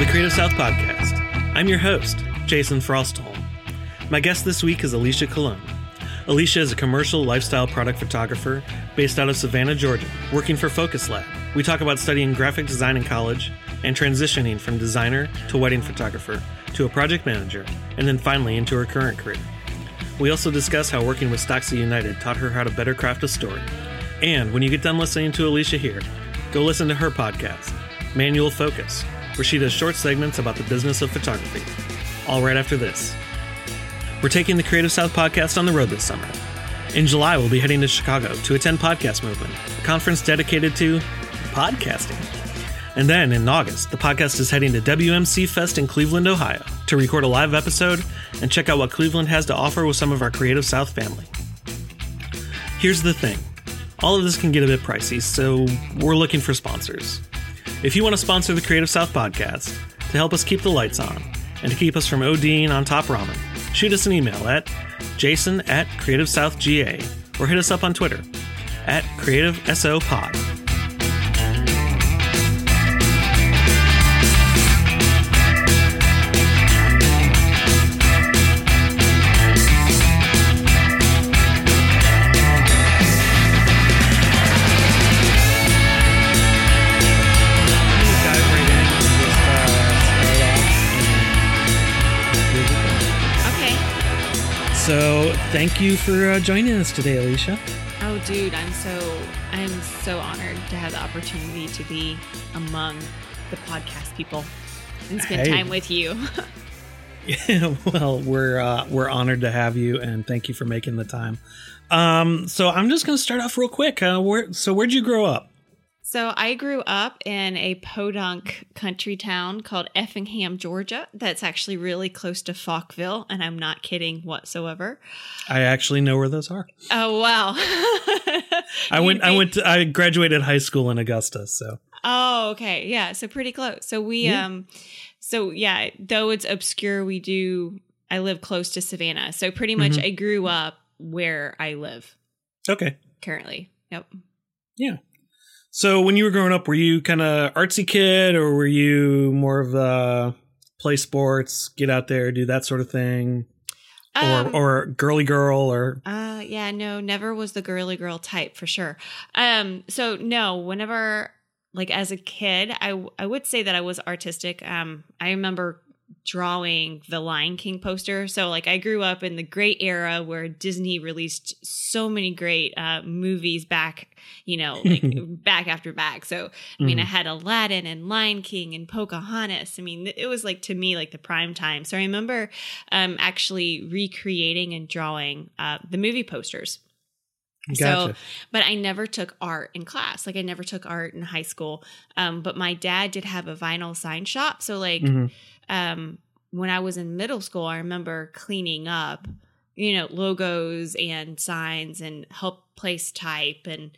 the Creative South Podcast. I'm your host, Jason Frostholm. My guest this week is Alicia Colon. Alicia is a commercial lifestyle product photographer based out of Savannah, Georgia, working for Focus Lab. We talk about studying graphic design in college and transitioning from designer to wedding photographer to a project manager, and then finally into her current career. We also discuss how working with Stocksy United taught her how to better craft a story. And when you get done listening to Alicia here, go listen to her podcast, Manual Focus, where she does short segments about the business of photography. All right after this. We're taking the Creative South podcast on the road this summer. In July, we'll be heading to Chicago to attend Podcast Movement, a conference dedicated to podcasting. And then in August, the podcast is heading to WMC Fest in Cleveland, Ohio to record a live episode and check out what Cleveland has to offer with some of our Creative South family. Here's the thing all of this can get a bit pricey, so we're looking for sponsors. If you want to sponsor the Creative South podcast to help us keep the lights on and to keep us from ODing on top ramen, shoot us an email at jason at creativesouthga or hit us up on Twitter at Creative thank you for uh, joining us today, Alicia. Oh, dude, I'm so I'm so honored to have the opportunity to be among the podcast people and spend Hey. time with you. Yeah, well, we're uh, we're honored to have you, and thank you for making the time. Um, so I'm just going to start off real quick. Uh, where so where'd you grow up? So I grew up in a podunk country town called Effingham, Georgia. That's actually really close to Falkville, and I'm not kidding whatsoever. I actually know where those are. Oh wow! I went. I went. To, I graduated high school in Augusta. So Oh, okay. Yeah, so pretty close. So we Yeah. um so yeah, though it's obscure, we do I live close to Savannah. So pretty much Mhm. I grew up where I live okay. currently. Yep. So when you were growing up, were you kind of artsy kid, or were you more of a play sports, get out there, do that sort of thing, Um, or or girly girl, or Uh yeah, no, never was the girly girl type for sure. Um so no, whenever like as a kid, I I would say that I was artistic. Um I remember drawing the Lion King poster. So like I grew up in the great era where Disney released so many great uh movies back, you know, like back after back. So I mean, I Mhm. had Aladdin and Lion King and Pocahontas. I mean, it was like to me like the prime time. So I remember um, actually recreating and drawing uh, the movie posters. gotcha. So, but I never took art in class. Like I never took art in high school. Um, but my dad did have a vinyl sign shop. So like Mhm. Um, when I was in middle school, I remember cleaning up, you know, logos and signs and help place type and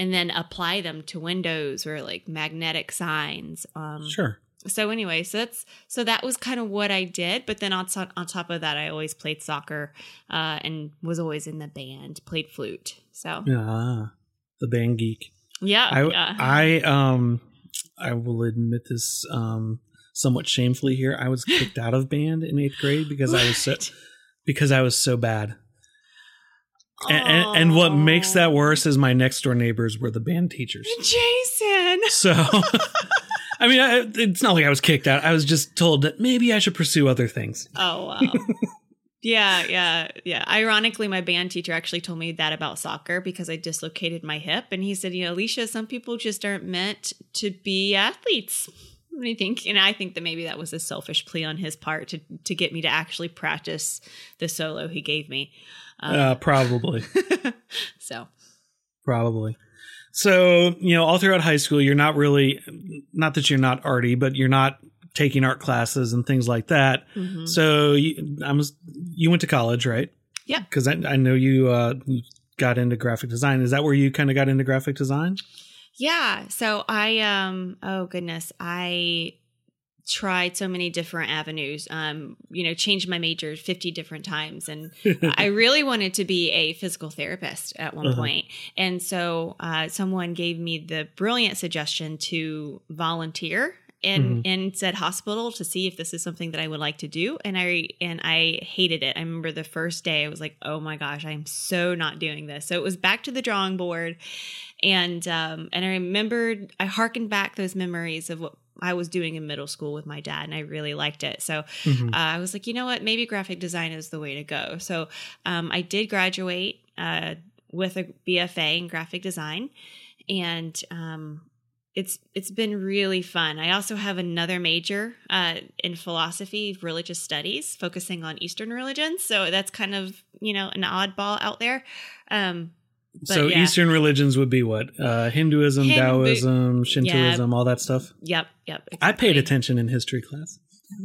and then apply them to windows or like magnetic signs. Um, Sure. so anyway, so that's so that was kind of what I did. But then on top, on top of that, I always played soccer uh, and was always in the band, played flute. So Ah, the band geek. yeah, I yeah. I um I will admit this um somewhat shamefully here. I was kicked out of band in eighth grade because I was so because I was so bad. And, and, and what makes that worse is my next door neighbors were the band teachers. Jason. So, I mean, I, it's not like I was kicked out. I was just told that maybe I should pursue other things. Oh wow. yeah, yeah, yeah. Ironically, my band teacher actually told me that about soccer because I dislocated my hip, and he said, "You know, Alicia, some people just aren't meant to be athletes." You think? And I think that maybe that was a selfish plea on his part to to get me to actually practice the solo he gave me. Uh, probably, so probably. So, you know, all throughout high school, you're not really, not that you're not arty, but you're not taking art classes and things like that. mhm. So you, I'm, you went to college, right? Yeah. Because I, I know you, uh, you got into graphic design. Is that where you kind of got into graphic design? Yeah. So I um oh goodness, I tried so many different avenues. Um, you know, changed my major 50 different times and I really wanted to be a physical therapist at one Uh-huh. point. And so uh, someone gave me the brilliant suggestion to volunteer in Mhm. in said hospital to see if this is something that I would like to do. And I and I hated it. I remember the first day I was like, oh my gosh, I'm so not doing this. So it was back to the drawing board, and um, and I remembered I harkened back those memories of what I was doing in middle school with my dad, and I really liked it. So Mhm. uh, I was like, you know what, maybe graphic design is the way to go. So um, I did graduate uh, with a BFA in graphic design, and um, it's it's been really fun. I also have another major uh, in philosophy, religious studies, focusing on Eastern religions. So that's kind of you know an oddball out there. Um, but so yeah. Eastern religions would be what? Uh, Hinduism, Hindu- Taoism, Shintoism, all that stuff. Yep, yep. I paid attention in history class.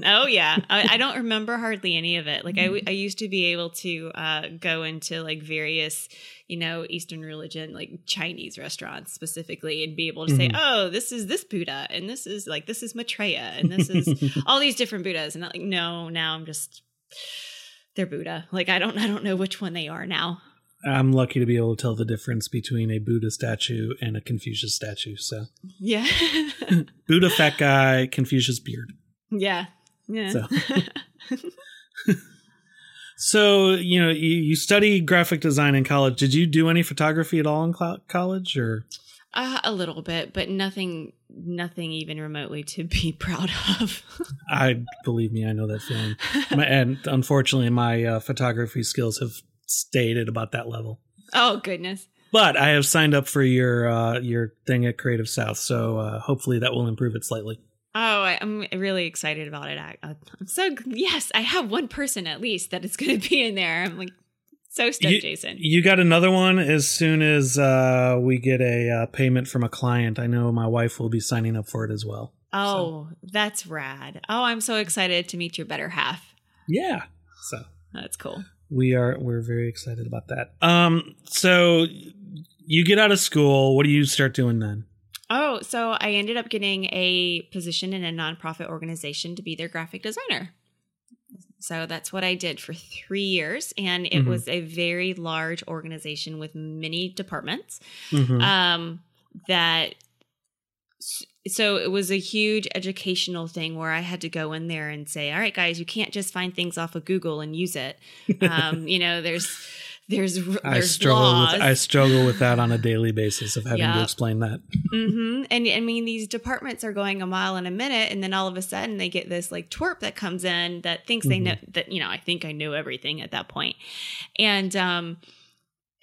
Oh yeah, I, I don't remember hardly any of it. Like I, I used to be able to uh, go into like various, you know, Eastern religion, like Chinese restaurants specifically, and be able to say, Mhm. "Oh, this is this Buddha, and this is like this is Maitreya, and this is all these different Buddhas." And I'm like, no, now I'm just they're Buddha. Like I don't, I don't know which one they are now. I'm lucky to be able to tell the difference between a Buddha statue and a Confucius statue. So Yeah, Buddha fat guy, Confucius beard. Yeah, yeah. So. So you know you, you study graphic design in college. Did you do any photography at all in cl- college, or Uh, a little bit, but nothing, nothing even remotely to be proud of. I believe me, I know that feeling. My, and unfortunately, my uh, photography skills have stayed at about that level. oh goodness. But I have signed up for your uh, your thing at Creative South, so uh, hopefully that will improve it slightly. Oh, I, I'm really excited about it. I, I'm so yes, I have one person at least that is going to be in there. I'm like so stoked, You- Jason. You got another one as soon as uh, we get a uh, payment from a client. I know my wife will be signing up for it as well. oh, that's rad. Oh, I'm so excited to meet your better half. Yeah, so That's cool. we are we're very excited about that. Um, so you get out of school. What do you start doing then? Oh, so I ended up getting a position in a nonprofit organization to be their graphic designer. So that's what I did for three years. And it Mhm. was a very large organization with many departments. Mhm. um that so it was a huge educational thing where i had to go in there and say all right guys you can't just find things off of google and use it um you know there's there's I struggle laws with I struggle with that on a daily basis of having to explain that. mm-hmm. And I mean, these departments are going a mile in a minute, and then all of a sudden they get this like twerp that comes in that thinks they Mhm. know that you know I think I knew everything at that point, and um,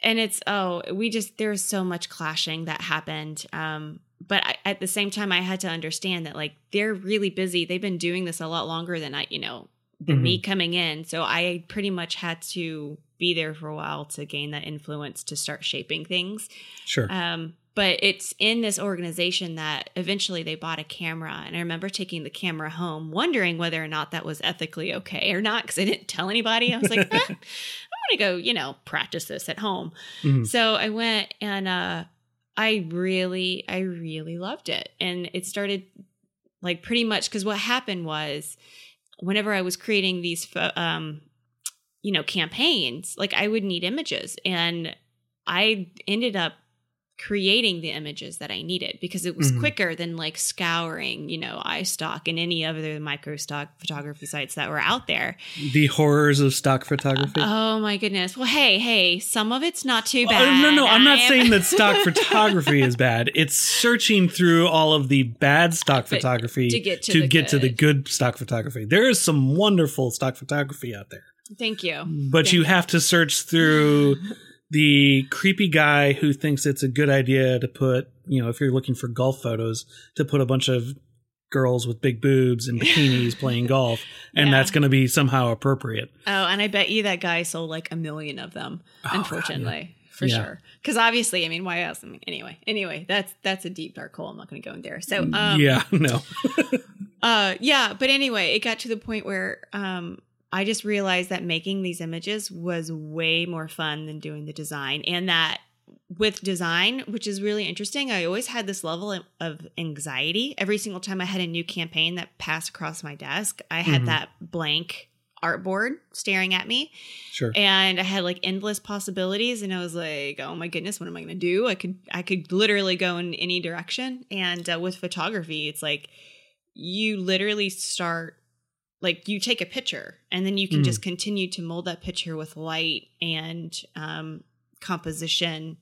and it's oh we just there's so much clashing that happened. Um, but I, at the same time, I had to understand that like they're really busy. They've been doing this a lot longer than I, you know, than me coming in. So I pretty much had to be there for a while to gain that influence to start shaping things. Sure. Um, but it's in this organization that eventually they bought a camera. And I remember taking the camera home, wondering whether or not that was ethically okay or not, because I didn't tell anybody. I was like, eh, I want to go, you know, practice this at home. Mhm. So I went and uh, I really, I really loved it. And it started like pretty much because what happened was whenever I was creating these, um, you know, campaigns, like I would need images. And I ended up creating the images that I needed because it was Mhm. quicker than like scouring, you know, iStock and any other micro stock photography sites that were out there. The horrors of stock photography. Oh my goodness. Well, hey, hey, some of it's not too Well, bad. no, no, I'm not am- saying that stock photography is bad. It's searching through all of the bad stock But photography to get to to the get to the good. good stock photography. There is some wonderful stock photography out there, Thank you. but Thank you have to search through the creepy guy who thinks it's a good idea to put, you know, if you're looking for golf photos, to put a bunch of girls with big boobs and bikinis playing golf, and Yeah. that's going to be somehow appropriate. Oh, and I bet you that guy sold like a million of them, Oh, God, unfortunately. For Yeah. sure. Because obviously, I mean, why else? I mean, anyway, anyway, that's that's a deep dark hole. I'm not gonna go in there. So um yeah, no. uh yeah, but anyway, it got to the point where um I just realized that making these images was way more fun than doing the design and that with design, which is really interesting, I always had this level of- anxiety every single time I had a new campaign that passed across my desk. I had Mhm. that blank artboard staring at me Sure. and I had like endless possibilities and I was like, "Oh my goodness, what am I going to do?" I could I could literally go in any direction and uh, with photography, it's like you literally start like you take a picture and then you can Mm. just continue to mold that picture with light and um, composition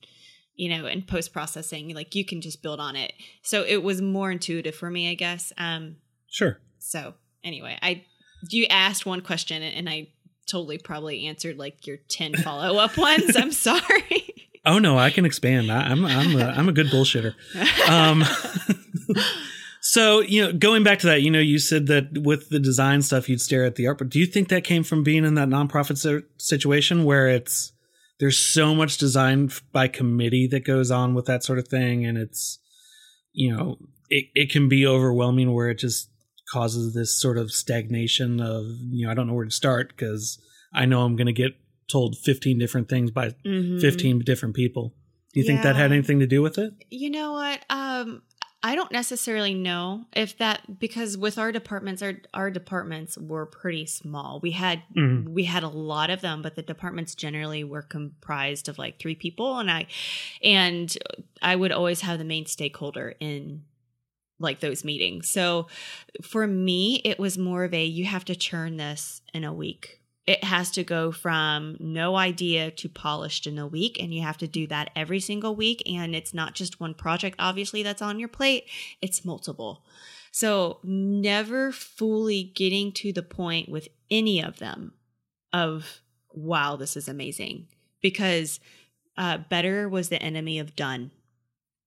you know and post processing like you can just build on it so it was more intuitive for me i guess um Sure. so anyway i you asked one question and i totally probably answered like your 10 follow-up ones i'm sorry Oh no, I can expand. I, I'm I'm a, I'm a good bullshitter. Um, so you know, going back to that, you know, you said that with the design stuff, you'd stare at the art. But do you think that came from being in that nonprofit situation where it's there's so much design by committee that goes on with that sort of thing, and it's you know, it it can be overwhelming where it just causes this sort of stagnation of you know, I don't know where to start because I know I'm going to get told 15 different things by Mhm. 15 different people. Do you think that had anything to do with it? You know what? Um, I don't necessarily know if that because with our departments, our our departments were pretty small. We had Mhm. we had a lot of them, but the departments generally were comprised of like three people, and I and I would always have the main stakeholder in like those meetings. So for me, it was more of a you have to churn this in a week. It has to go from no idea to polished in a week, and you have to do that every single week. And it's not just one project, obviously, that's on your plate, it's multiple. So, never fully getting to the point with any of them of, wow, this is amazing. Because uh, better was the enemy of done.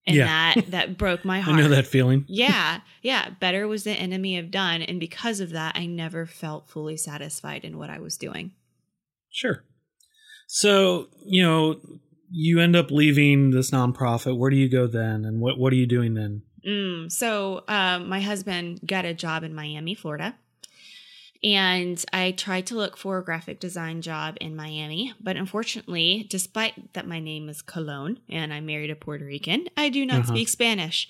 And Yeah. that that broke my heart. I know that feeling. yeah, yeah. Better was the enemy of done. And because of that, I never felt fully satisfied in what I was doing. Sure. So, you know, you end up leaving this nonprofit. Where do you go then? And what, what are you doing then? Mm, so, um, my husband got a job in Miami, Florida. And I tried to look for a graphic design job in Miami. But unfortunately, despite that my name is Colon and I married a Puerto Rican, I do not Uh-huh. speak Spanish.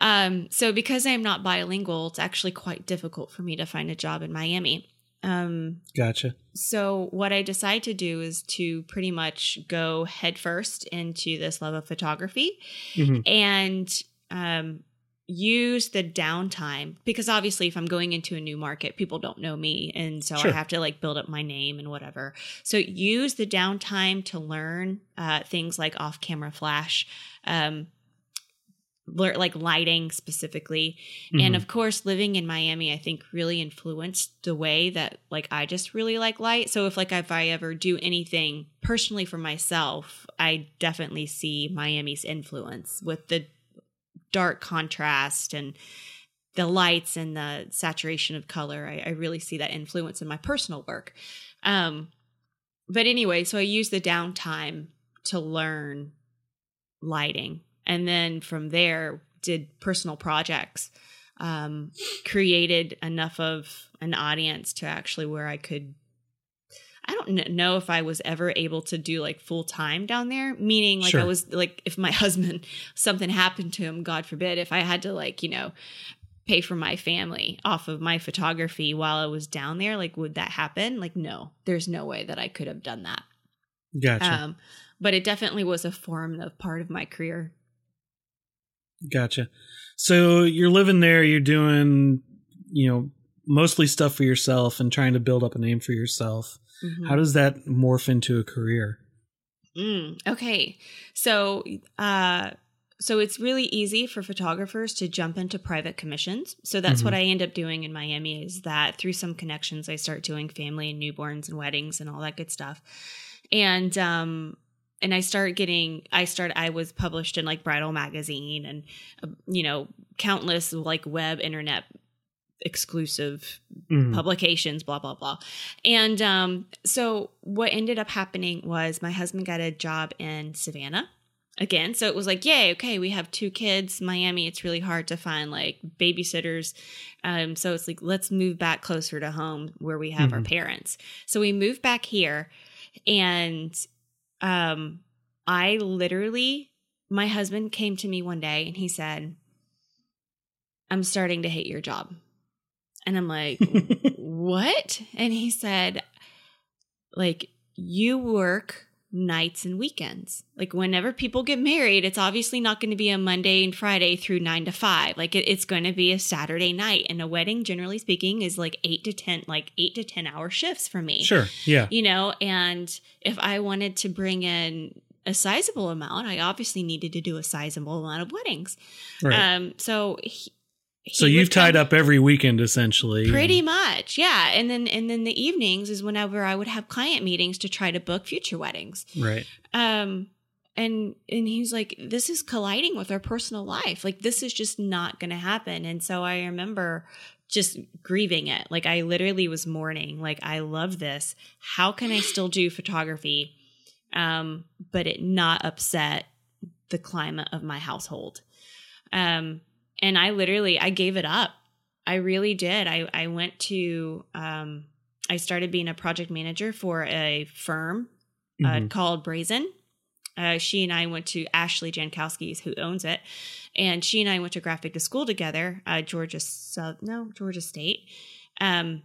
Um, so, because I am not bilingual, it's actually quite difficult for me to find a job in Miami. Um, Gotcha. so what I decided to do is to pretty much go headfirst into this love of photography Mhm. and um, use the downtime because obviously if I'm going into a new market, people don't know me, and so Sure. I have to like build up my name and whatever. So use the downtime to learn uh, things like off-camera flash. Um, like lighting specifically and Mhm. of course living in miami i think really influenced the way that like i just really like light so if like if i ever do anything personally for myself i definitely see miami's influence with the dark contrast and the lights and the saturation of color i, I really see that influence in my personal work. Um but anyway so i use the downtime to learn lighting. And then from there did personal projects um, created enough of an audience to actually where i could i don't know if i was ever able to do like full time down there meaning like i was like if my husband something happened to him god forbid if i had to like you know pay for my family off of my photography while i was down there like would that happen like no there's no way that i could have done that Gotcha. um, but it definitely was a formative part of my career Gotcha. So you're living there, you're doing, you know, mostly stuff for yourself and trying to build up a name for yourself. Mhm. How does that morph into a career? Mm, okay. So, uh, so it's really easy for photographers to jump into private commissions. So that's what I end up doing in Miami is that through some connections, I start doing family and newborns and weddings and all that good stuff. And, um, and I start getting, I start, I was published in like Bridal Magazine and, uh, you know, countless like web internet exclusive Mhm. publications, blah, blah, blah. And um, so what ended up happening was my husband got a job in Savannah again. So it was like, yay, okay, we have two kids. Miami, it's really hard to find like babysitters. Um, so it's like, let's move back closer to home where we have our Mhm. parents. So we moved back here and um, I literally, my husband came to me one day and he said, I'm starting to hate your job. And I'm like, what? And he said, like, you work nights and weekends. Like whenever people get married, it's obviously not going to be a Monday and Friday through nine to five. Like it, it's going to be a Saturday night. And a wedding, generally speaking, is like eight to 10, like eight to 10 hour shifts for me. Sure. Yeah. You know, and if I wanted to bring in a sizable amount, I obviously needed to do a sizable amount of weddings. Right. Um, so he, so you've tied up every weekend essentially. Pretty much, yeah. And then and then the evenings is whenever I would have client meetings to try to book future weddings. Right. Um and and he's like this is colliding with our personal life. Like this is just not going to happen. And so I remember just grieving it. Like I literally was mourning. Like I love this. How can I still do photography um but it not upset the climate of my household? Um and I literally I gave it up. I really did. I I went to um I started being a project manager for a firm uh, Mhm. called Brazen. Uh, she and I went to Ashley Jankowski's, who owns it, and she and I went to graphic to school together, uh, Georgia South, no Georgia State. Um,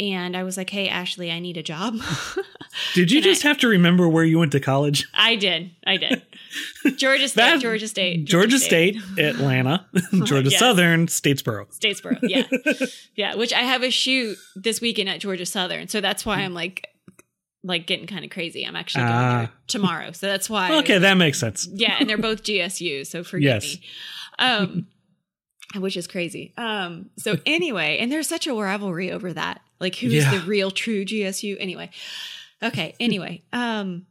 and I was like, "Hey, Ashley, I need a job." Did you Can I- just have to remember where you went to college? I did, I did. Georgia State, That- Georgia State, Georgia State, Atlanta, Georgia Yes. Southern, Statesboro. Statesboro. Yeah, yeah. Which I have a shoot this weekend at Georgia Southern, so that's why I'm like, like getting kind of crazy. I'm actually going there tomorrow, so that's why. Okay, that makes sense. yeah, and they're both GSU, so forgive Yes. me. Um, which is crazy. Um, so anyway, and there's such a rivalry over that. Like, who's Yeah. the real true GSU? Anyway, okay. Anyway, um,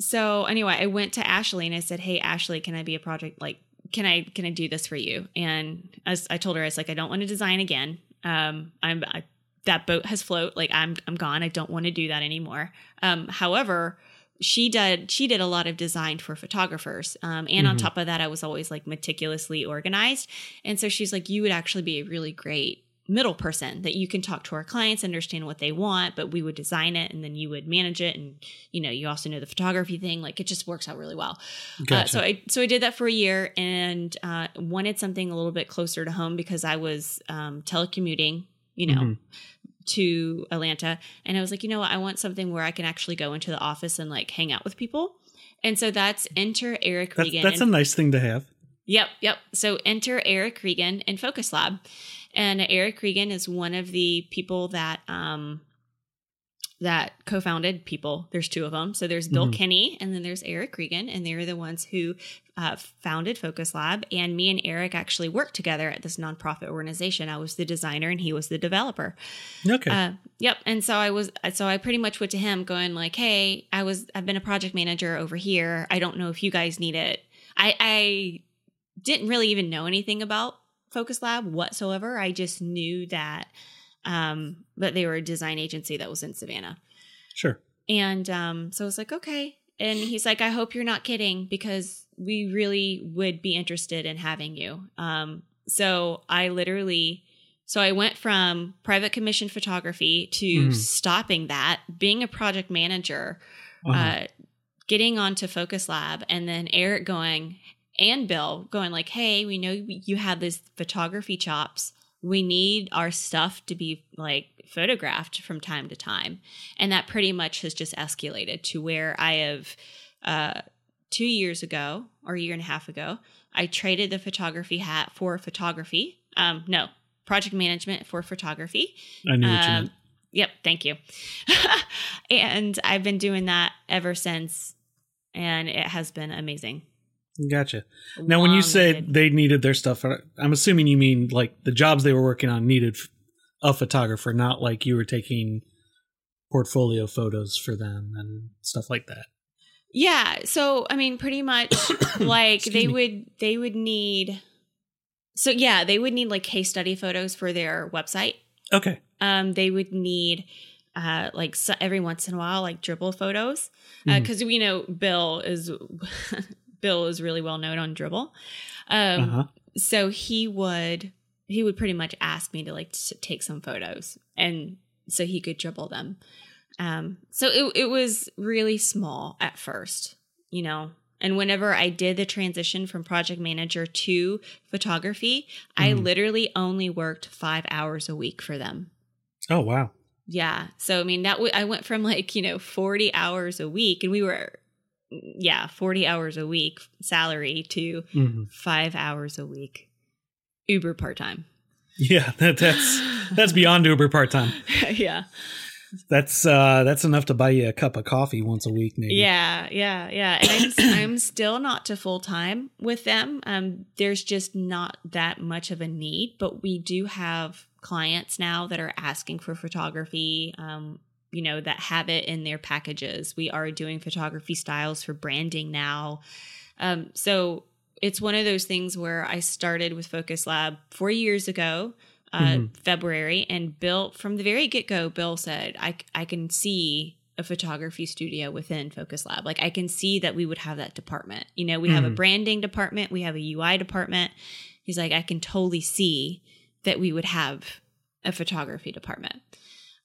so anyway, I went to Ashley and I said, "Hey, Ashley, can I be a project? Like, can I can I do this for you?" And as I told her, I was like, "I don't want to design again. Um, I'm I, that boat has float. Like, I'm I'm gone. I don't want to do that anymore. Um, however." she did she did a lot of design for photographers um, and on Mhm. top of that i was always like meticulously organized and so she's like you would actually be a really great middle person that you can talk to our clients understand what they want but we would design it and then you would manage it and you know you also know the photography thing like it just works out really well uh, so I so I did that for a year and uh, wanted something a little bit closer to home because I was um, telecommuting, you know, Mhm. to Atlanta, and I was like, you know what, I want something where I can actually go into the office and like hang out with people, and so that's enter Erik That's, Reagan. that's a nice thing to have. Yep, yep. So enter Erik Reagan in Focus Lab. And Erik Reagan is one of the people that um that co-founded people. There's two of them. So there's Bill Mhm. Kenney and then there's Erik Reagan and they're the ones who uh, founded Focus Lab and me and Erik actually worked together at this nonprofit organization. I was the designer and he was the developer. Okay. Uh, yep. And so I was, so I pretty much went to him going like, Hey, I was, I've been a project manager over here. I don't know if you guys need it. I, I didn't really even know anything about Focus Lab whatsoever. I just knew that, um, that they were a design agency that was in Savannah. sure. And um, so I was like, okay. And he's like, I hope you're not kidding because we really would be interested in having you. Um, so I literally, so I went from private commission photography to Mhm. stopping that, being a project manager, Uh-huh. uh, getting onto Focus Lab, and then Erik going and Bill going like, "Hey, we know you have this photography chops. We need our stuff to be like photographed from time to time," and that pretty much has just escalated to where I have. Uh, two years ago or a year and a half ago, I traded the photography hat for photography. Um, no, project management for photography. I knew what you Um, meant. Yep, thank you. and I've been doing that ever since, and it has been amazing. Gotcha. Now, when you needed. they needed their stuff, uh, I'm assuming you mean like the jobs they were working on needed a photographer, not like you were taking portfolio photos for them and stuff like that. yeah, so I mean, pretty much like Excuse they me. would they would need. So yeah, they would need like case study photos for their website. Okay. Um, they would need uh like so every once in a while like Dribbble photos because we know Bill is Bill is really well known on Dribbble. Um, uh-huh. so he would he would pretty much ask me to like t- take some photos and so he could dribble them um so it, it was really small at first you know and whenever i did the transition from project manager to photography i Mhm. literally only worked five hours a week for them Oh, wow. Yeah. So I mean that w- I went from like, you know, 40 hours a week and we were yeah, 40 hours a week salary to Mhm. 5 hours a week Uber part-time. Yeah, that, that's that's beyond Uber part time. yeah. That's uh that's enough to buy you a cup of coffee once a week, maybe. Yeah, yeah, yeah. And I'm, I'm still not to full time with them. Um, there's just not that much of a need, but we do have clients now that are asking for photography. Um, you know that have it in their packages. We are doing photography styles for branding now. Um, so it's one of those things where I started with Focus Lab four years ago uh, Mhm. February, and Bill from the very get go, Bill said, I, I can see a photography studio within Focus Lab. Like I can see that we would have that department. You know, we have a Mhm. branding department, we have a UI department. He's like, I can totally see that we would have a photography department.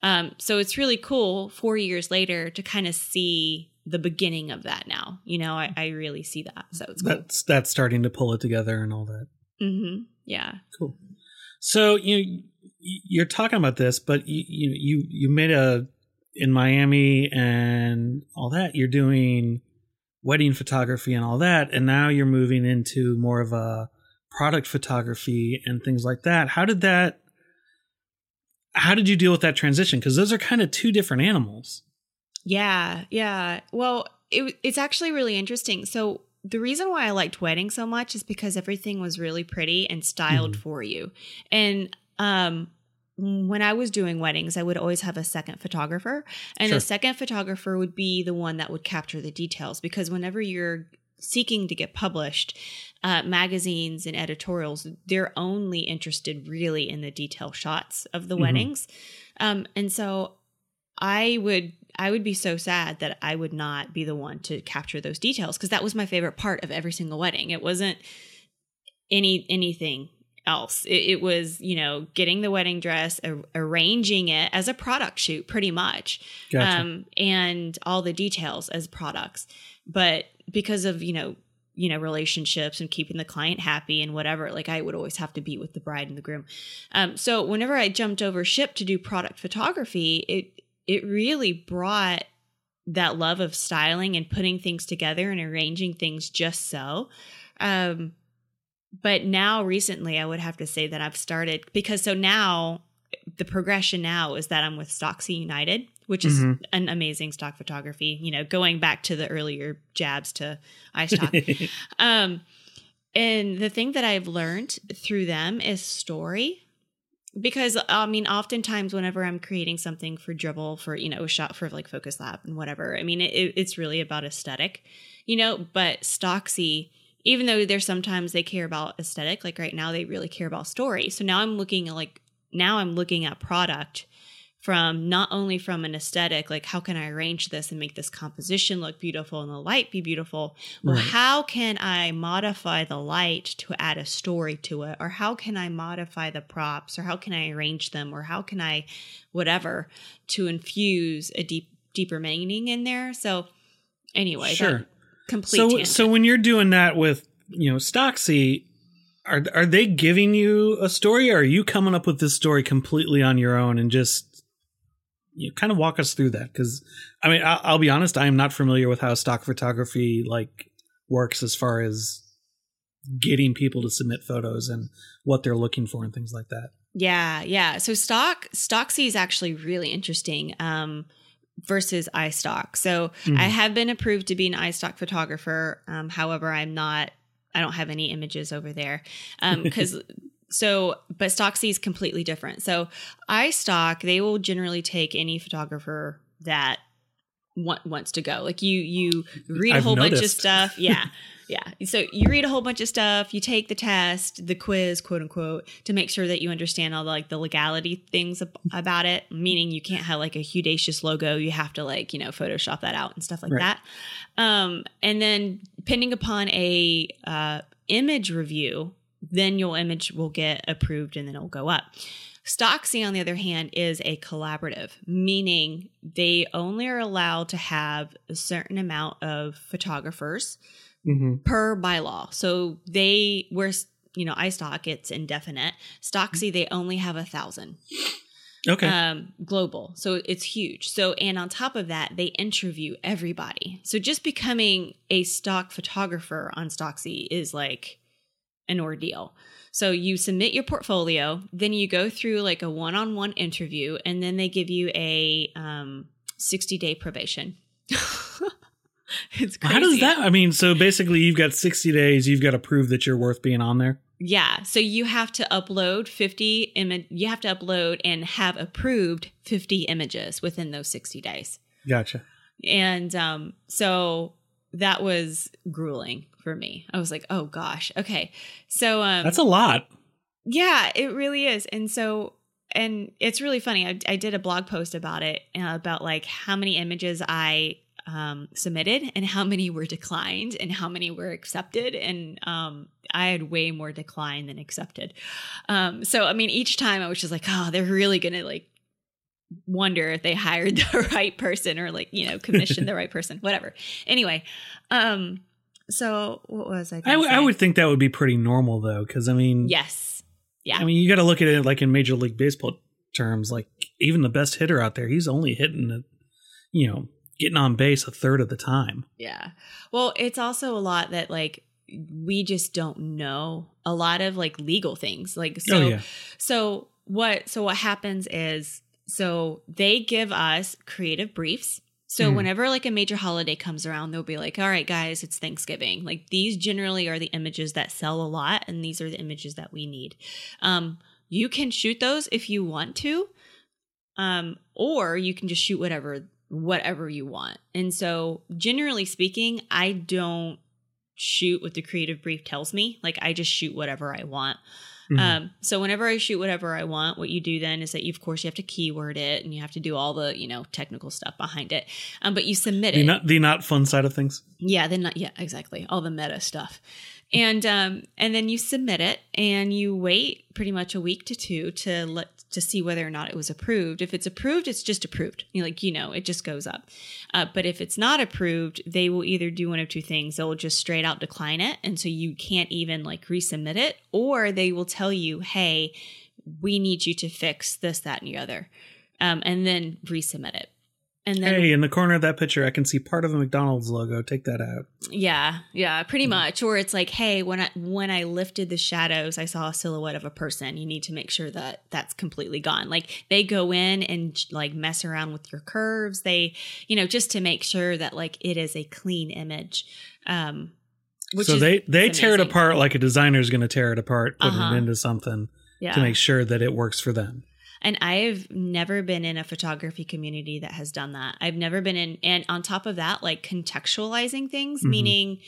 Um, so it's really cool four years later to kind of see the beginning of that now. You know, I, I really see that. So it's cool. That's that's starting to pull it together and all that. hmm Yeah. Cool. So you you're talking about this, but you you, you made a in Miami and all that. You're doing wedding photography and all that, and now you're moving into more of a product photography and things like that. How did that? How did you deal with that transition? Because those are kind of two different animals. Yeah, yeah. Well, it, it's actually really interesting. So the reason why I liked wedding so much is because everything was really pretty and styled Mhm. for you. And um when I was doing weddings, I would always have a second photographer, and Sure. the second photographer would be the one that would capture the details because whenever you're seeking to get published, uh, magazines and editorials, they're only interested really in the detail shots of the Mhm. weddings. Um, and so I would I would be so sad that I would not be the one to capture those details because that was my favorite part of every single wedding. It wasn't any anything else. It, it was you know getting the wedding dress, ar- arranging it as a product shoot, pretty much, Gotcha. um, and all the details as products. But because of you know you know relationships and keeping the client happy and whatever like i would always have to be with the bride and the groom. Um, so whenever i jumped over ship to do product photography it it really brought that love of styling and putting things together and arranging things just so. Um, but now recently i would have to say that i've started because so now the progression now is that i'm with stocksy united which is Mhm. an amazing stock photography you know going back to the earlier jabs to iStock. um and the thing that i've learned through them is story because i mean oftentimes whenever i'm creating something for Dribbble for you know a shot for like focus lab and whatever i mean it, it's really about aesthetic you know but stocksy even though there's sometimes they care about aesthetic like right now they really care about story so now i'm looking at like now i'm looking at product from not only from an aesthetic like how can i arrange this and make this composition look beautiful and the light be beautiful well Right. how can i modify the light to add a story to it or how can i modify the props or how can i arrange them or how can i whatever to infuse a deep deeper meaning in there so anyway Sure. complete so tangent. so when you're doing that with you know Stocksy, are are they giving you a story, or are you coming up with this story completely on your own and just you know, kind of walk us through that? Because I mean, I'll, I'll be honest, I am not familiar with how stock photography like works as far as getting people to submit photos and what they're looking for and things like that. Yeah, yeah. So stock Stocksy is actually really interesting um, versus iStock. So Mhm. I have been approved to be an iStock photographer. Um, however, I'm not. I don't have any images over there because. so, but Stocksy is completely different. So iStock, they will generally take any photographer that want, wants to go. Like you, you read a I've whole bunch of stuff. Yeah. Yeah. So you read a whole bunch of stuff, you take the test, the quiz, quote unquote, to make sure that you understand all the like the legality things ab- about it, meaning you can't have like a hudacious logo. You have to like, you know, Photoshop that out and stuff like Right. that. Um, and then depending upon a uh, image review, then your image will get approved and then it'll go up. Stocksy, on the other hand, is a collaborative, meaning they only are allowed to have a certain amount of photographers Mm-hmm. per bylaw. So they where you know iStock it's indefinite. Stocksy they only have a thousand. Okay. um, global. So it's huge. So, and on top of that, they interview everybody. So just becoming a stock photographer on Stocksy is like an ordeal. So you submit your portfolio, then you go through like a one-on-one interview, and then they give you a um, 60-day probation. it's crazy. How does that? I mean, so basically, you've got 60 days. You've got to prove that you're worth being on there. Yeah. So you have to upload 50 image you have to upload and have approved 50 images within those 60 days. Gotcha. And um so that was grueling for me. I was like, "Oh gosh. Okay." So um That's a lot. yeah, it really is. And so and it's really funny. I, I did a blog post about it uh, about like how many images I um, submitted and how many were declined and how many were accepted. And um, I had way more declined than accepted. Um, so, I mean, each time I was just like, oh, they're really going to like wonder if they hired the right person or like, you know, commissioned the right person, whatever. Anyway, um, so what was I? I, w- I would think that would be pretty normal, though, because I mean, Yes. Yeah. I mean, you got to look at it like in Major League Baseball terms. Like even the best hitter out there, he's only hitting, it, you know, getting on base a third of the time. Yeah. Well, it's also a lot that like we just don't know a lot of like legal things. Like so oh yeah, so what so what happens is so they give us creative briefs. So Mhm. whenever like a major holiday comes around, they'll be like, "All right, guys, it's Thanksgiving. Like these generally are the images that sell a lot, and these are the images that we need. Um, you can shoot those if you want to, um, or you can just shoot whatever whatever you want. And so, generally speaking, I don't shoot what the creative brief tells me. Like I just shoot whatever I want. Mhm. Um, so whenever I shoot whatever I want, what you do then is that you, of course, you have to keyword it and you have to do all the, you know, technical stuff behind it. Um, but you submit the it. not the not fun side of things. Yeah, then not yeah, exactly. All the meta stuff. And um and then you submit it and you wait pretty much a week to two to let to see whether or not it was approved. If it's approved, it's just approved. You like you know, it just goes up. Uh, but if it's not approved, they will either do one of two things. They'll just straight out decline it, and so you can't even like resubmit it, or they will tell you, "Hey, we need you to fix this, that, and the other," um, and then resubmit it. And then Hey, in the corner of that picture, I can see part of a McDonald's logo. Take that out. Yeah, yeah, pretty Mm. much. Or it's like, hey, when I when I lifted the shadows, I saw a silhouette of a person. You need to make sure that that's completely gone. Like they go in and like mess around with your curves. They, you know, just to make sure that like it is a clean image. Um which so is- they they tear it apart like a designer is going to tear it apart, put Uh-huh. it into something Yeah. to make sure that it works for them. And I've never been in a photography community that has done that. I've never been in, and on top of that, like contextualizing things, Mhm. meaning,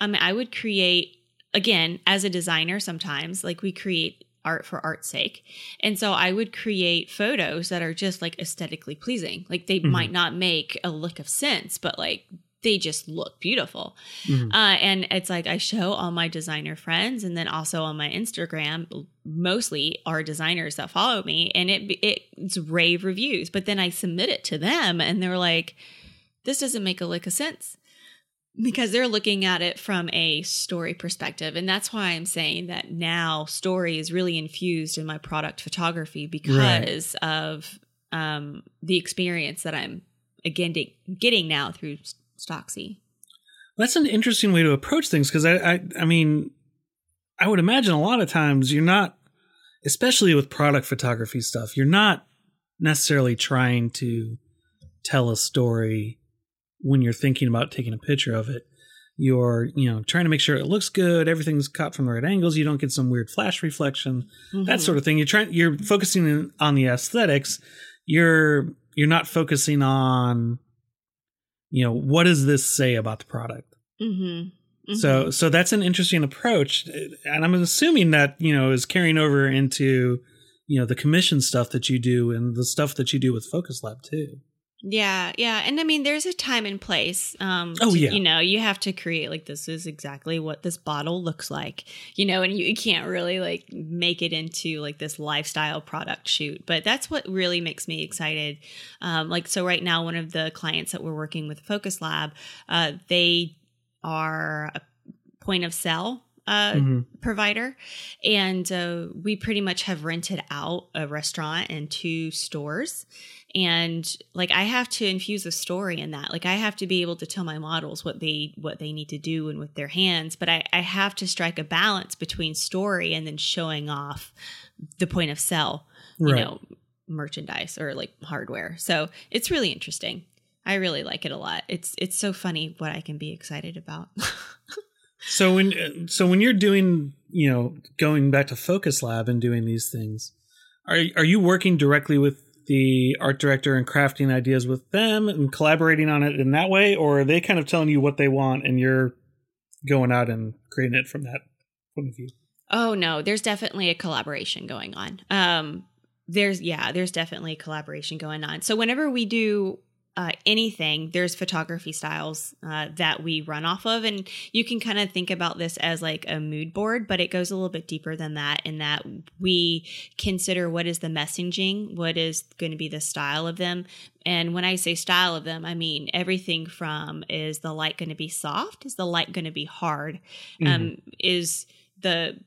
um, I would create again as a designer. Sometimes, like we create art for art's sake, and so I would create photos that are just like aesthetically pleasing. Like they Mhm. might not make a look of sense, but like they just look beautiful. Mhm. Uh, and it's like I show all my designer friends, and then also on my Instagram, mostly are designers that follow me, and it, it it's rave reviews. But then I submit it to them, and they're like, "This doesn't make a lick of sense." Because they're looking at it from a story perspective. And that's why I'm saying that now story is really infused in my product photography because of um, the experience that I'm again getting now through Stocksy. That's an interesting way to approach things because I, I I mean, I would imagine a lot of times you're not, especially with product photography stuff, you're not necessarily trying to tell a story when you're thinking about taking a picture of it. You're, you know, trying to make sure it looks good, everything's caught from the right angles, you don't get some weird flash reflection, that mm-hmm. sort of thing. You're trying, you're focusing on the aesthetics. You're you're not focusing on, you know, what does this say about the product. Mm-hmm. So so that's an interesting approach, and I'm assuming that you know is carrying over into you know the commission stuff that you do and the stuff that you do with Focus Lab too. Yeah, yeah, and I mean, there's a time and place. Um, Oh, to- yeah. you know, you have to create like this is exactly what this bottle looks like, you know, and you, you can't really like make it into like this lifestyle product shoot. But that's what really makes me excited. Um, like so, right now, one of the clients that we're working with, Focus Lab, uh, they are a point of sale uh, Mhm. provider, and uh, we pretty much have rented out a restaurant and two stores. And like I have to infuse a story in that. Like I have to be able to tell my models what they what they need to do and with their hands, but I, I have to strike a balance between story and then showing off the point of sell, you Right. know, merchandise or like hardware. So it's really interesting. I really like it a lot. It's it's so funny what I can be excited about. So when uh, so when you're doing, you know, going back to Focus Lab and doing these things, are are you working directly with the art director and crafting ideas with them and collaborating on it in that way, or are they kind of telling you what they want and you're going out and creating it from that point of view? Oh no, there's definitely a collaboration going on. Um there's yeah, there's definitely a collaboration going on. So whenever we do uh, anything, there's photography styles uh, that we run off of, and you can kind of think about this as like a mood board, but it goes a little bit deeper than that. In that we consider what is the messaging, what is going to be the style of them, and when I say style of them, I mean everything from is the light going to be soft, is the light going to be hard, um, is the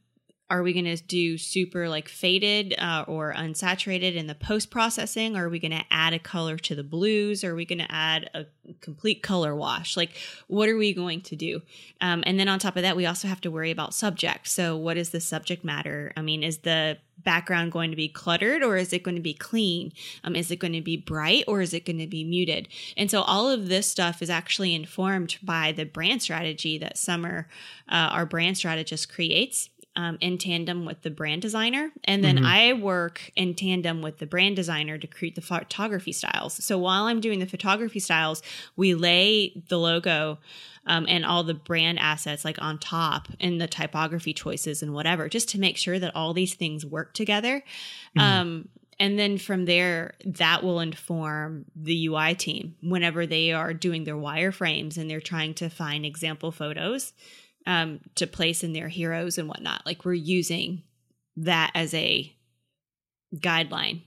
are we going to do super like faded uh, or unsaturated in the post processing are we going to add a color to the blues? Are we going to add a complete color wash? Like what are we going to do? Um, and then on top of that we also have to worry about subject so what is the subject matter? I mean is the background going to be cluttered or is it going to be clean? Um, is it going to be bright or is it going to be muted? And so all of this stuff is actually informed by the brand strategy that summer uh, our brand strategist creates um, in tandem with the brand designer. And then Mhm. I work in tandem with the brand designer to create the photography styles. So while I'm doing the photography styles, we lay the logo um, and all the brand assets like on top and the typography choices and whatever, just to make sure that all these things work together. Mhm. Um, and then from there, that will inform the UI team whenever they are doing their wireframes and they're trying to find example photos um, to place in their heroes and whatnot. Like we're using that as a guideline,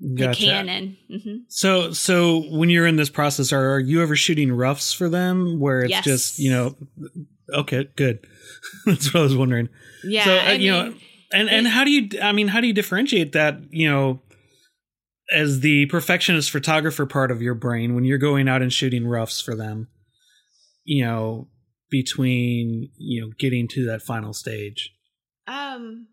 the Gotcha. canon. hmm So, so when you're in this process, are, are you ever shooting roughs for them where it's Yes. just you know, okay, good. That's what I was wondering. Yeah, So, uh, you know, mean, And and it- how do you? I mean, how do you differentiate that? You know, as the perfectionist photographer part of your brain when you're going out and shooting roughs for them. You know, between you know getting to that final stage. Um,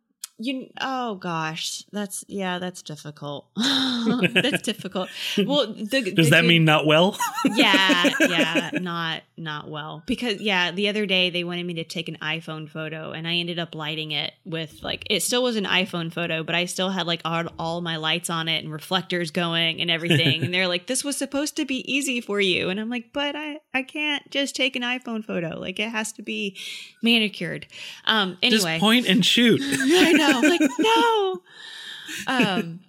you. Oh gosh, that's yeah, that's difficult. that's difficult. Well, the, Does the that mean not well? yeah, yeah, not not well. Because yeah, the other day they wanted me to take an iPhone photo and I ended up lighting it with like it still was an iPhone photo, but I still had like all, all my lights on it and reflectors going and everything. and they're like, This was supposed to be easy for you. And I'm like, but I, I can't just take an iPhone photo. Like it has to be manicured. Um anyway. Just point and shoot. I know. I'm like, no. Um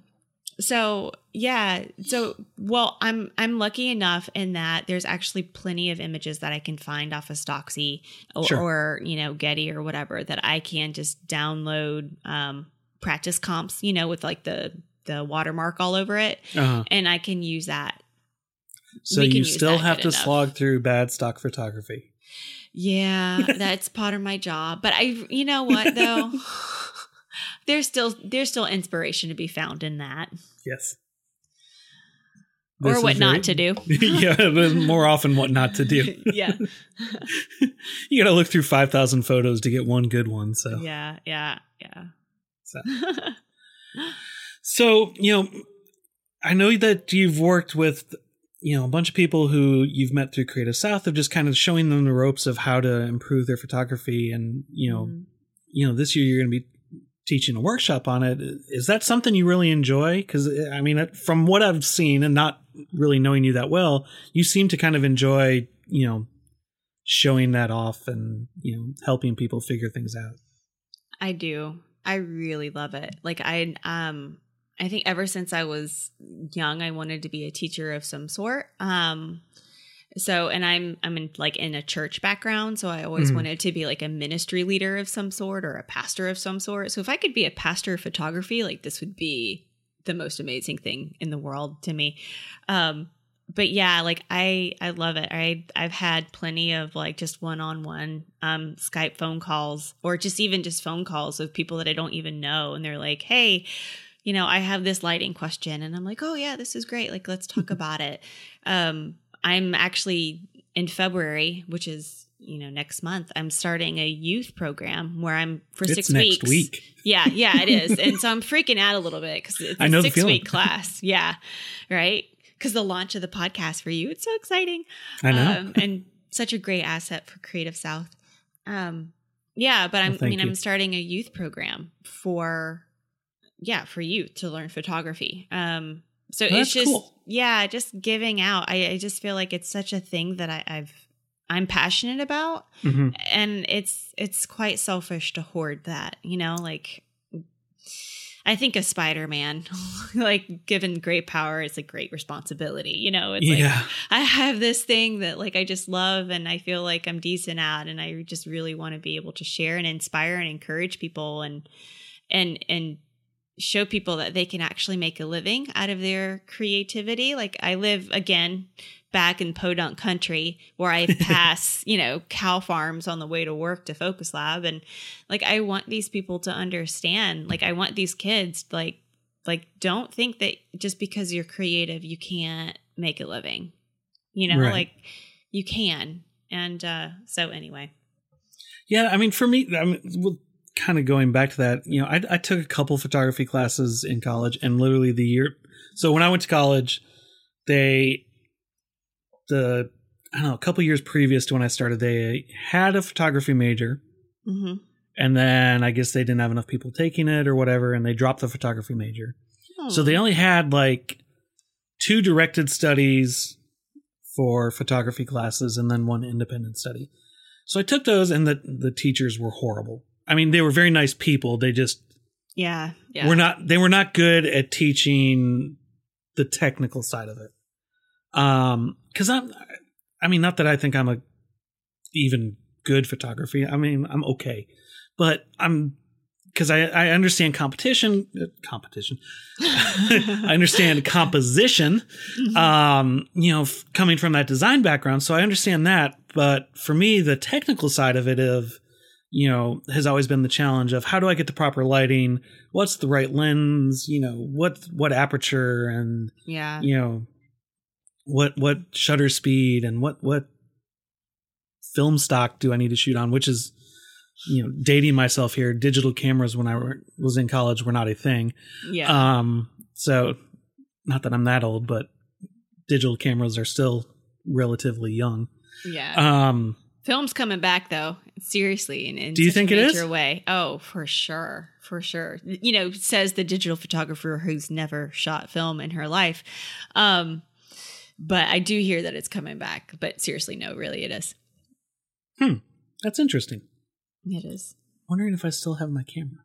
so yeah, so well, I'm I'm lucky enough in that there's actually plenty of images that I can find off of Stocksy or, Sure. or you know Getty or whatever that I can just download um practice comps, you know, with like the the watermark all over it, Uh-huh. and I can use that. So you still have to enough. slog through bad stock photography. Yeah, that's part of my job. But I, you know what though, there's still there's still inspiration to be found in that. Yes. or what not very- to do. yeah, but more often what not to do. yeah. You got to look through 5,000 photos to get one good one. So, Yeah, yeah, yeah. So. so, you know, I know that you've worked with, you know, a bunch of people who you've met through Creative South of just kind of showing them the ropes of how to improve their photography. And, you know, Mhm. you know, this year you're going to be teaching a workshop on it. Is that something you really enjoy? Because, I mean, from what I've seen and not really knowing you that well, you seem to kind of enjoy, you know, showing that off and, you know, helping people figure things out. I do. I really love it. Like I um I think ever since I was young I wanted to be a teacher of some sort. Um so and I'm I'm in like in a church background, so I always Mhm. wanted to be like a ministry leader of some sort or a pastor of some sort. So if I could be a pastor of photography, like this would be the most amazing thing in the world to me. Um but yeah, like I I love it. I I've had plenty of like just one-on-one um Skype phone calls or just even just phone calls with people that I don't even know and they're like, "Hey, you know, I have this lighting question." And I'm like, "Oh yeah, this is great. Like let's talk about it." Um I'm actually in February, which is you know next month i'm starting a youth program where i'm for It's six next weeks. week. yeah yeah it is. And so i'm freaking out a little bit because it's a six week class. Yeah right? Because the launch of the podcast for you it's so exciting. I know. um, and such a great asset for creative south. Um yeah but i'm Well, i mean you. i'm starting a youth program for yeah for youth to learn photography. Um so it's just cool. yeah just giving out I, I just feel like it's such a thing that I, i've i'm passionate about hmm and it's it's quite selfish to hoard that you know like i think of spider-man like given great power is a great responsibility you know it's like Yeah. i have this thing that like i just love and i feel like i'm decent at and i just really want to be able to share and inspire and encourage people and and and show people that they can actually make a living out of their creativity. Like i live again back in podunk country where i pass you know cow farms on the way to work to focus lab. And like i want these people to understand like i want these kids like like don't think that just because you're creative you can't make a living. You know Right. like you can. And uh so anyway. Yeah, I mean, for me, I mean, well, kind of going back to that, you know, I, I took a couple photography classes in college, and literally the year. So when I went to college, they, the I don't know, a couple years previous to when I started, they had a photography major, mm-hmm. and then I guess they didn't have enough people taking it or whatever, and they dropped the photography major. So they only had like two directed studies for photography classes and then one independent study. So I took those and the the teachers were horrible. I mean, they were very nice people. They just yeah yeah were not they were not good at teaching the technical side of it. Um cuz I'm I mean, not that I think I'm a even good photography. I mean, I'm okay. But I'm because I, I understand competition uh, competition I understand composition, Mhm. um, you know, f- coming from that design background. So I understand that. But for me, the technical side of it, of you know, has always been the challenge of how do I get the proper lighting? What's the right lens? You know, what what aperture and yeah you know what what shutter speed and what what film stock do I need to shoot on? Which is you know dating myself here. Digital cameras when I was in college were not a thing. yeah Um, so not that I'm that old, but digital cameras are still relatively young. yeah Um, Film's coming back though, seriously. In, in Do you such a think it is? Way. Oh, for sure, for sure. You know, says the digital photographer who's never shot film in her life. Um, but I do hear that it's coming back. But seriously, no, really, it is. Hmm, that's interesting. It is. Wondering if I still have my camera.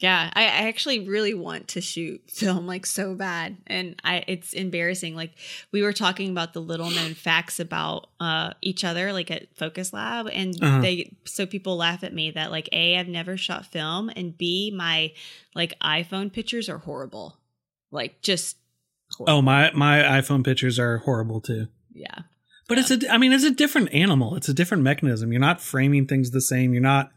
Yeah, I, I actually really want to shoot film like so bad, and I it's embarrassing. Like we were talking about the little known facts about uh each other, like at Focus Lab, and Uh-huh. they so people laugh at me that like a I've never shot film, and b my like iPhone pictures are horrible, like just horrible. Oh, my my iPhone pictures are horrible too. yeah But it's a I mean it's a different animal. It's a different mechanism. You're not framing things the same. You're not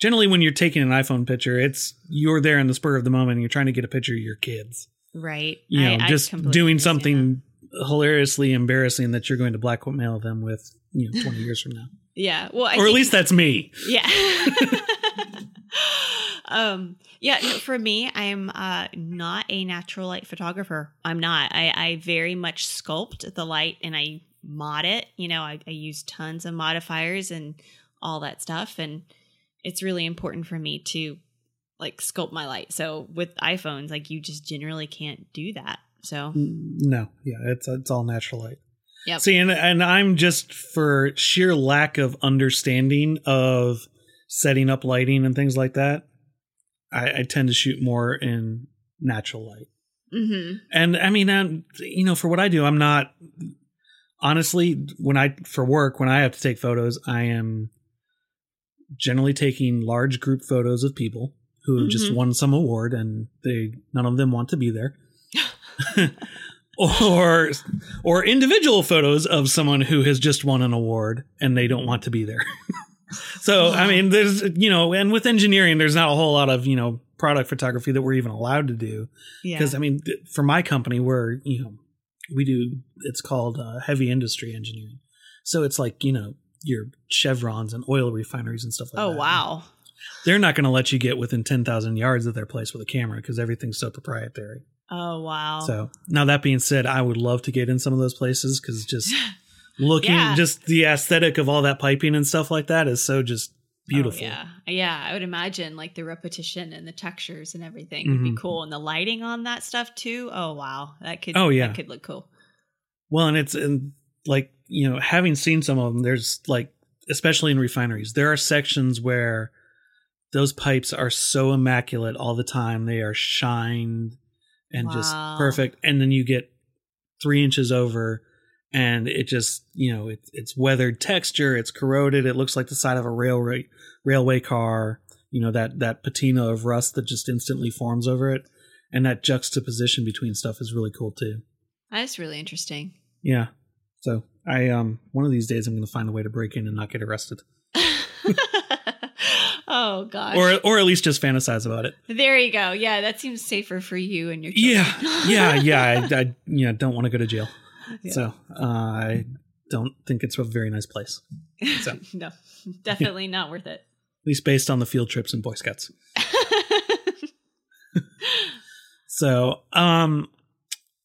generally when you're taking an iPhone picture, it's you're there in the spur of the moment and you're trying to get a picture of your kids. right. You know, I- I just completely doing something hilariously embarrassing that you're going to blackmail them with, you know, 20 years from now. Yeah, well, I or at least that's me. Yeah. um yeah no, for me i'm uh not a natural light photographer i'm not i i very much sculpt the light and i mod it you know i, I use tons of modifiers and all that stuff and it's really important for me to like sculpt my light so with iphones like you just generally can't do that so No, yeah, it's it's all natural light. Yeah. See, and and I'm just for sheer lack of understanding of setting up lighting and things like that. I, I tend to shoot more in natural light. hmm And I mean, I'm, you know, for what I do, I'm not honestly when I for work when I have to take photos, I am generally taking large group photos of people who have just won some award and they none of them want to be there. or or individual photos of someone who has just won an award and they don't want to be there. so I mean, there's you know, and with engineering, there's not a whole lot of you know product photography that we're even allowed to do Yeah. because I mean, for my company, we're you know we do it's called uh, heavy industry engineering. So it's like you know your chevrons and oil refineries and stuff like oh that. Oh wow. They're not going to let you get within ten thousand yards of their place with a camera because everything's so proprietary. Oh wow. So now that being said, I would love to get in some of those places because just looking, Yeah. just the aesthetic of all that piping and stuff like that is so just beautiful. Oh, yeah, yeah. I would imagine like the repetition and the textures and everything would be Mhm. cool, and the lighting on that stuff too. Oh wow, that could. Oh, yeah. that could look cool. Well, and it's and like you know, having seen some of them, there's like especially in refineries, there are sections where those pipes are so immaculate all the time. They are shined and just perfect, and then you get three inches over. And it just, you know, it's it's weathered texture. It's corroded. It looks like the side of a railway railway car. You know that that patina of rust that just instantly forms over it, and that juxtaposition between stuff is really cool too. That's really interesting. Yeah. So I um one of these days I'm going to find a way to break in and not get arrested, oh gosh. or or at least just fantasize about it. there you go. Yeah, that seems safer for you and your. Yeah, children. yeah, yeah. I, I you know don't want to go to jail, Yeah. so uh, I don't think it's a very nice place. So. no, definitely not worth it. At least based on the field trips and Boy Scouts. So um,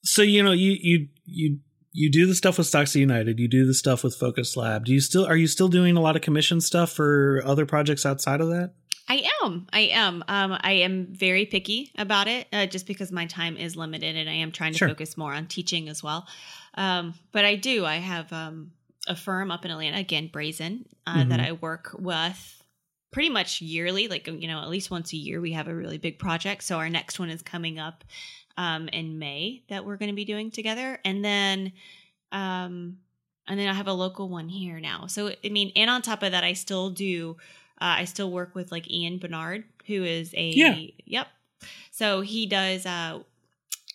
so you know you you you you do the stuff with Stocksy United. You do the stuff with Focus Lab. Do you still are you still doing a lot of commission stuff for other projects outside of that? I am. I am. Um, I am very picky about it, uh, just because my time is limited, and I am trying to Sure. focus more on teaching as well. Um, but I do. I have um, a firm up in Atlanta, again, Brazen, uh, that Mhm. I work with pretty much yearly. Like you know, at least once a year, we have a really big project. So our next one is coming up um, in May that we're going to be doing together, and then. Um, and then I have a local one here now. So I mean, and on top of that, I still do. Uh, I still work with like Ian Barnard, who is a Yeah. yep. So he does. Uh,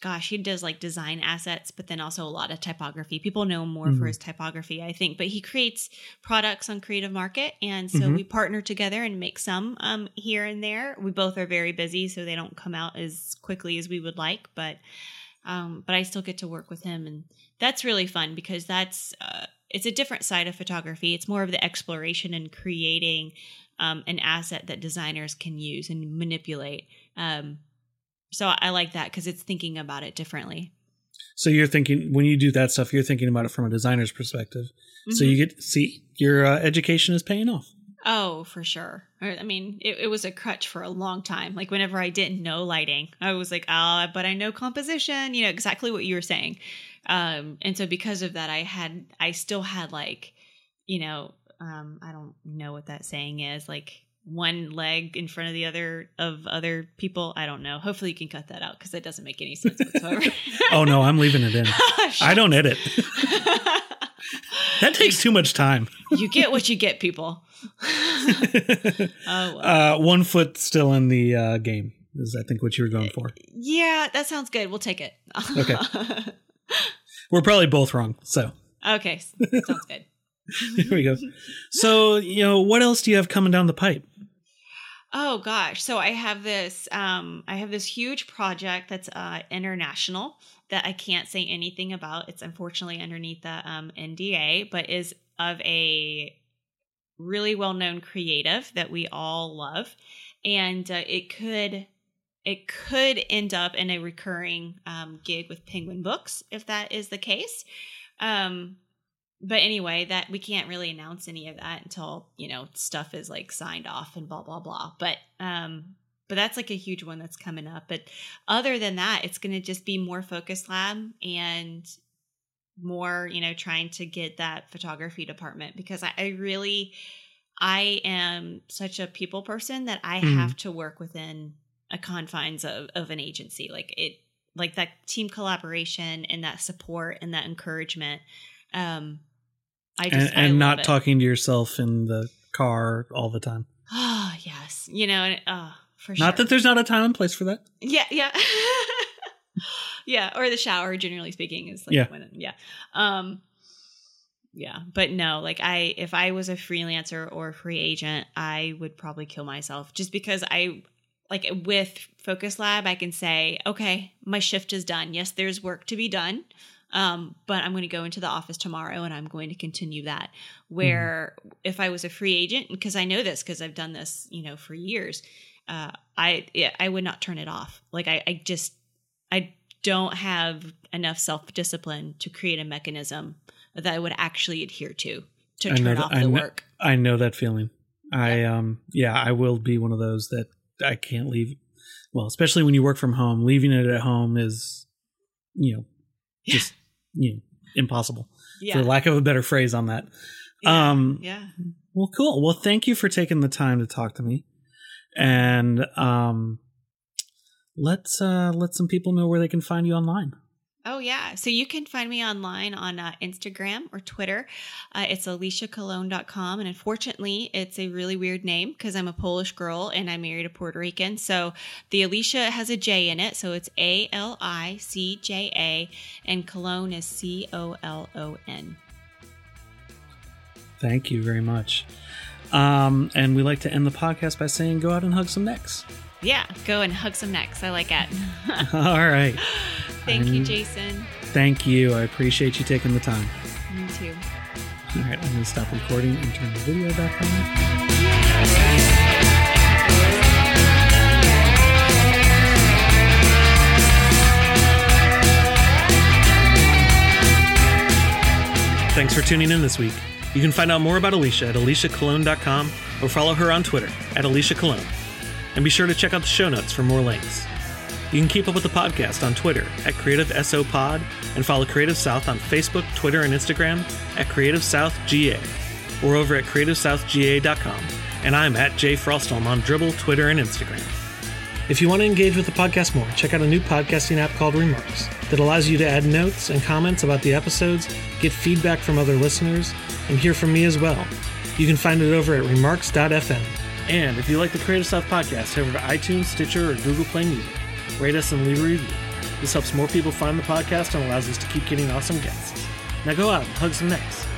gosh, he does like design assets, but then also a lot of typography. People know him more Mhm. for his typography, I think. But he creates products on Creative Market, and so Mhm. we partner together and make some um, here and there. We both are very busy, so they don't come out as quickly as we would like, but. Um, but I still get to work with him, and that's really fun because that's uh, it's a different side of photography. It's more of the exploration and creating um, an asset that designers can use and manipulate. Um, so I like that because it's thinking about it differently. So you're thinking when you do that stuff, you're thinking about it from a designer's perspective. So Mhm. you get see your uh, education is paying off. Oh, for sure. I mean, it, it was a crutch for a long time. Like whenever I didn't know lighting, I was like, "Ah, but I know composition." You know exactly what you were saying. Um, and so because of that, I had, I still had like, you know, um, I don't know what that saying is, like one leg in front of the other of other people. I don't know. Hopefully, you can cut that out because that doesn't make any sense whatsoever. Oh no, I'm leaving it in. I don't edit. That takes too much time. you get what you get, people. oh, well. uh, one foot still in the uh, game is I think what you were going for. yeah, that sounds good. We'll take it. Okay. We're probably both wrong. So okay, sounds good. here we go. So you know what else do you have coming down the pipe? Oh gosh, so I have this um I have this huge project that's uh international that I can't say anything about. It's unfortunately underneath the um NDA, but is of a really well-known creative that we all love and uh, it could it could end up in a recurring um, gig with Penguin Books if that is the case. Um, but anyway, that we can't really announce any of that until you know stuff is like signed off and blah blah blah. But um, but that's like a huge one that's coming up. But other than that, it's going to just be more focus lab and more you know trying to get that photography department because I, I really I am such a people person that I Mhm. have to work within a confines of, of an agency like it like that team collaboration and that support and that encouragement um i And, just I and love not it. talking to yourself in the car all the time. oh yes you know and, oh for sure Not that there's not a time and place for that. yeah yeah yeah, or the shower. Generally speaking, is like Yeah. when yeah, um, yeah. But no, like I, if I was a freelancer or a free agent, I would probably kill myself just because I like with Focus Lab, I can say, okay, my shift is done. Yes, there's work to be done. Um, but I'm going to go into the office tomorrow and I'm going to continue that. Where if I was a free agent, because I know this because I've done this, you know, for years, uh, I I would not turn it off. Like I, I just I don't have enough self discipline to create a mechanism that I would actually adhere to to I turn that- off I the know- work. I know that feeling. I um yeah, I will be one of those that I can't leave. Well, especially when you work from home, leaving it at home is, you know, just you know, impossible. Yeah. For lack of a better phrase on that. yeah. Um, yeah. Well, cool. Well, thank you for taking the time to talk to me, and um, let's uh, let some people know where they can find you online. Oh, yeah. So you can find me online on uh, Instagram or Twitter. Uh, it's alicjacolon.com. And unfortunately, it's a really weird name because I'm a Polish girl and I married a Puerto Rican. So the Alicia has a J in it. So it's A L I C J A, and Colon is C O L O N. Thank you very much. Um, and we like to end the podcast by saying, "Go out and hug some necks." Yeah, go and hug some necks. I like it. All right. Thank you, Um, Jason. Thank you. I appreciate you taking the time. Me too. All right, I'm going to stop recording and turn the video back on. Thanks for tuning in this week. You can find out more about Alicia at alicjacolon.com or follow her on Twitter at Alicia Colon. And be sure to check out the show notes for more links. You can keep up with the podcast on Twitter at Creative SO Pod and follow Creative South on Facebook, Twitter, and Instagram at Creative South GA or over at CreativeSouthGA.com. And I'm at Jay Frostholm on Dribbble, Twitter, and Instagram. If you want to engage with the podcast more, check out a new podcasting app called Remarks that allows you to add notes and comments about the episodes, get feedback from other listeners, and hear from me as well. You can find it over at remarks.fm. And if you like the Creative South podcast, head over to iTunes, Stitcher, or Google Play Music. Rate us and leave a review. This helps more people find the podcast and allows us to keep getting awesome guests. Now go out and hug some necks.